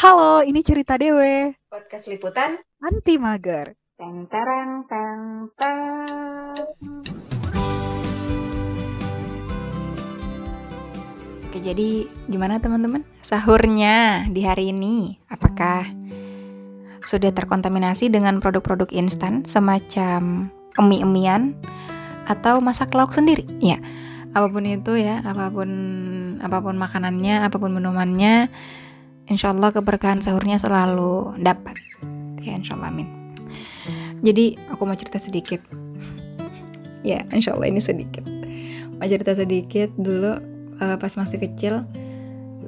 Halo, ini cerita Dewe, podcast liputan anti mager. teng tereng teng teng Oke, jadi gimana teman-teman? Sahurnya di hari ini, apakah sudah terkontaminasi dengan produk-produk instan semacam emi-emian atau masak lauk sendiri? Ya, apa pun itu ya, apa pun apa pun makanannya, apa pun minumannya, insya Allah keberkahan sahurnya selalu dapat. Ya, insya Allah amin. Jadi aku mau cerita sedikit. ya, insya Allah ini sedikit. Mau cerita sedikit dulu uh, pas masih kecil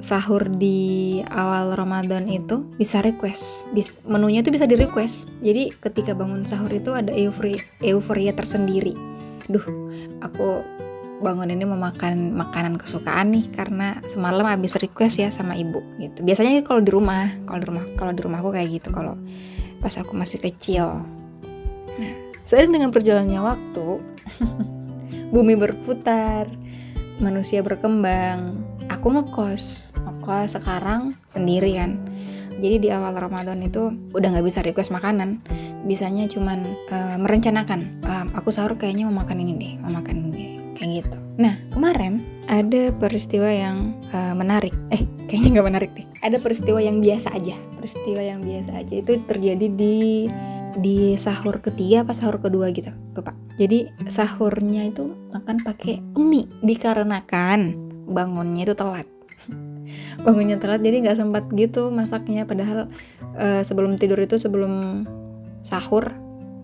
sahur di awal Ramadan itu bisa request. Bis, menunya itu bisa di request. Jadi ketika bangun sahur itu ada euforia, euforia tersendiri. Duh, aku bangun ini mau makan makanan kesukaan nih karena semalam habis request ya sama ibu gitu. Biasanya kalau di rumah, kalau di rumah, kalau di rumahku kayak gitu kalau pas aku masih kecil. Nah, seiring dengan berjalannya waktu, bumi berputar, manusia berkembang. Aku ngekos, ngekos sekarang sendiri kan. Jadi di awal Ramadan itu udah nggak bisa request makanan, bisanya cuman uh, merencanakan. Uh, aku sahur kayaknya mau makan ini deh, mau makan ini deh, kayak gitu. Nah kemarin ada peristiwa yang uh, menarik. Eh kayaknya nggak menarik deh. Ada peristiwa yang biasa aja. Peristiwa yang biasa aja itu terjadi di di sahur ketiga apa sahur kedua gitu lupa jadi sahurnya itu makan pakai mie dikarenakan bangunnya itu telat bangunnya telat jadi nggak sempat gitu masaknya padahal uh, sebelum tidur itu sebelum sahur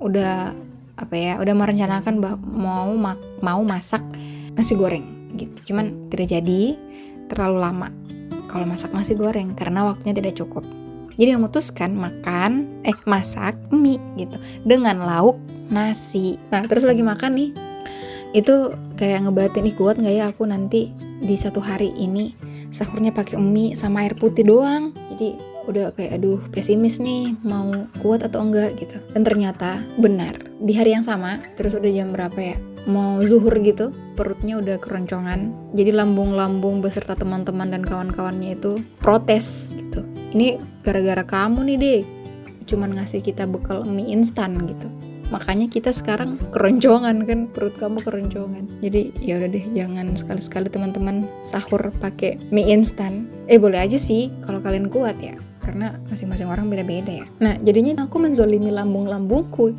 udah apa ya udah merencanakan mau ma mau masak nasi goreng gitu. Cuman tidak jadi terlalu lama kalau masak nasi goreng karena waktunya tidak cukup. Jadi memutuskan makan eh masak mie gitu dengan lauk nasi. Nah terus lagi makan nih itu kayak ngebatin ih kuat nggak ya aku nanti di satu hari ini sahurnya pakai mie sama air putih doang. Jadi udah kayak aduh pesimis nih mau kuat atau enggak gitu. Dan ternyata benar di hari yang sama terus udah jam berapa ya mau zuhur gitu perutnya udah keroncongan. Jadi lambung-lambung beserta teman-teman dan kawan-kawannya itu protes gitu. Ini gara-gara kamu nih deh cuman ngasih kita bekal mie instan gitu. Makanya kita sekarang keroncongan kan perut kamu keroncongan. Jadi ya udah deh jangan sekali-sekali teman-teman sahur pakai mie instan. Eh boleh aja sih kalau kalian kuat ya karena masing-masing orang beda-beda ya. Nah jadinya aku menzolimi lambung-lambungku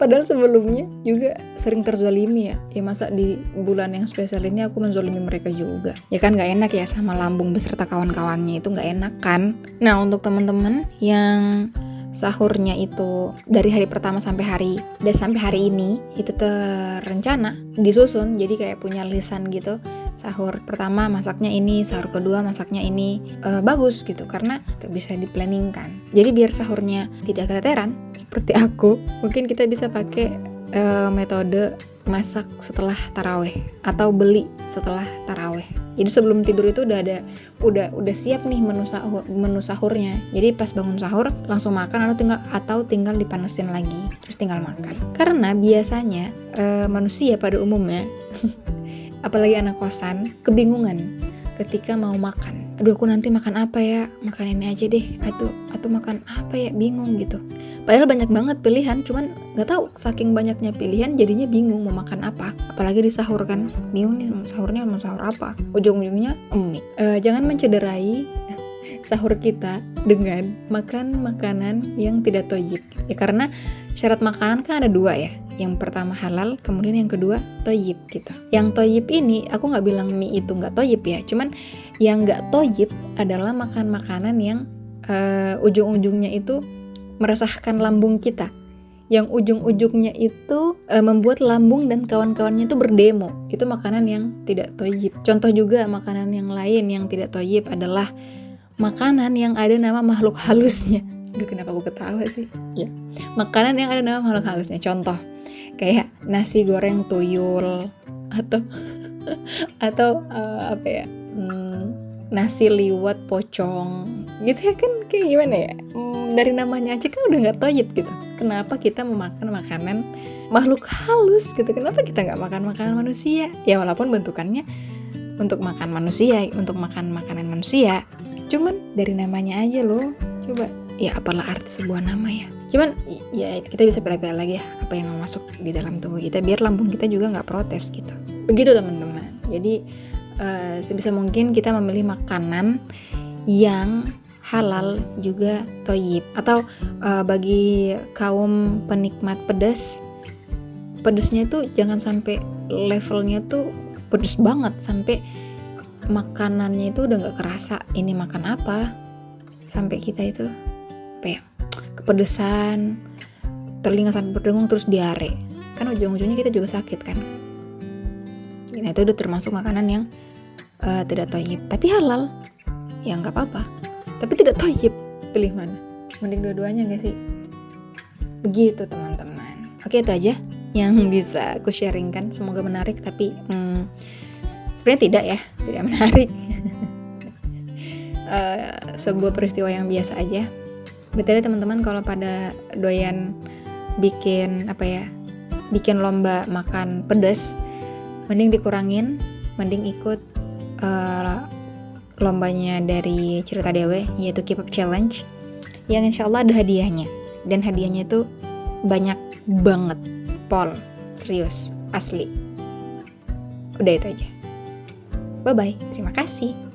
padahal sebelumnya juga sering terzolimi ya. Ya masa di bulan yang spesial ini aku menzolimi mereka juga. Ya kan nggak enak ya sama lambung beserta kawan-kawannya. Itu nggak enak kan? Nah untuk teman-teman yang sahurnya itu dari hari pertama sampai hari dan sampai hari ini itu terencana disusun. Jadi kayak punya lisan gitu. Sahur pertama masaknya ini sahur kedua masaknya ini. Uh, bagus gitu karena itu bisa diplanningkan. Jadi biar sahurnya tidak keteteran seperti aku mungkin kita bisa pakai uh, metode masak setelah taraweh atau beli setelah taraweh. Jadi sebelum tidur itu udah ada udah udah siap nih menu sahur menu sahurnya. Jadi pas bangun sahur langsung makan atau tinggal atau tinggal dipanesin lagi terus tinggal makan. Karena biasanya e, manusia pada umumnya apalagi anak kosan kebingungan ketika mau makan. Aduh aku nanti makan apa ya? Makan ini aja deh. Atau atau makan apa ya? Bingung gitu. Padahal banyak banget pilihan, cuman nggak tahu saking banyaknya pilihan jadinya bingung mau makan apa. Apalagi di sahur kan, bingung nih sahurnya mau sahur apa. Ujung-ujungnya mie. Uh, jangan mencederai sahur kita dengan makan makanan yang tidak toyib. Ya karena syarat makanan kan ada dua ya. Yang pertama halal, kemudian yang kedua toyib gitu. Yang toyib ini aku nggak bilang mie itu nggak toyib ya, cuman yang nggak toyib adalah makan makanan yang uh, ujung-ujungnya itu meresahkan lambung kita yang ujung-ujungnya itu e, membuat lambung dan kawan-kawannya itu berdemo. Itu makanan yang tidak toyib. Contoh juga makanan yang lain yang tidak toyib adalah makanan yang ada nama makhluk halusnya. Aduh kenapa aku ketawa sih? Ya. Makanan yang ada nama makhluk halusnya. Contoh kayak nasi goreng tuyul atau atau uh, apa ya? Hmm, nasi liwet pocong. Gitu ya kan kayak gimana ya? Hmm, dari namanya aja kan udah nggak toyib gitu. Kenapa kita memakan makanan makhluk halus gitu? Kenapa kita nggak makan makanan manusia? Ya walaupun bentukannya untuk makan manusia untuk makan makanan manusia. Cuman dari namanya aja loh. Coba. Ya apalah arti sebuah nama ya cuman ya kita bisa pilih-pilih lagi ya apa yang masuk di dalam tubuh kita biar lambung kita juga nggak protes gitu. Begitu teman-teman. Jadi uh, sebisa mungkin kita memilih makanan yang halal juga toyib. Atau uh, bagi kaum penikmat pedas pedesnya itu jangan sampai levelnya tuh pedes banget sampai makanannya itu udah nggak kerasa ini makan apa sampai kita itu apa ya kepedesan telinga sampai berdengung terus diare. Kan ujung-ujungnya kita juga sakit kan? Nah itu udah termasuk makanan yang uh, tidak toyib. Tapi halal. Ya nggak apa-apa. Tapi tidak toyib. Pilih mana? Mending dua-duanya nggak sih? Begitu teman-teman. Oke itu aja yang bisa aku sharingkan. Semoga menarik tapi hmm, sebenarnya tidak ya. Tidak menarik. Uh, sebuah peristiwa yang biasa aja btw teman-teman kalau pada doyan bikin apa ya bikin lomba makan pedas mending dikurangin mending ikut uh, lombanya dari cerita dewe yaitu keep up challenge yang insya Allah ada hadiahnya. Dan hadiahnya itu banyak banget pol serius asli. Udah itu aja. Bye bye terima kasih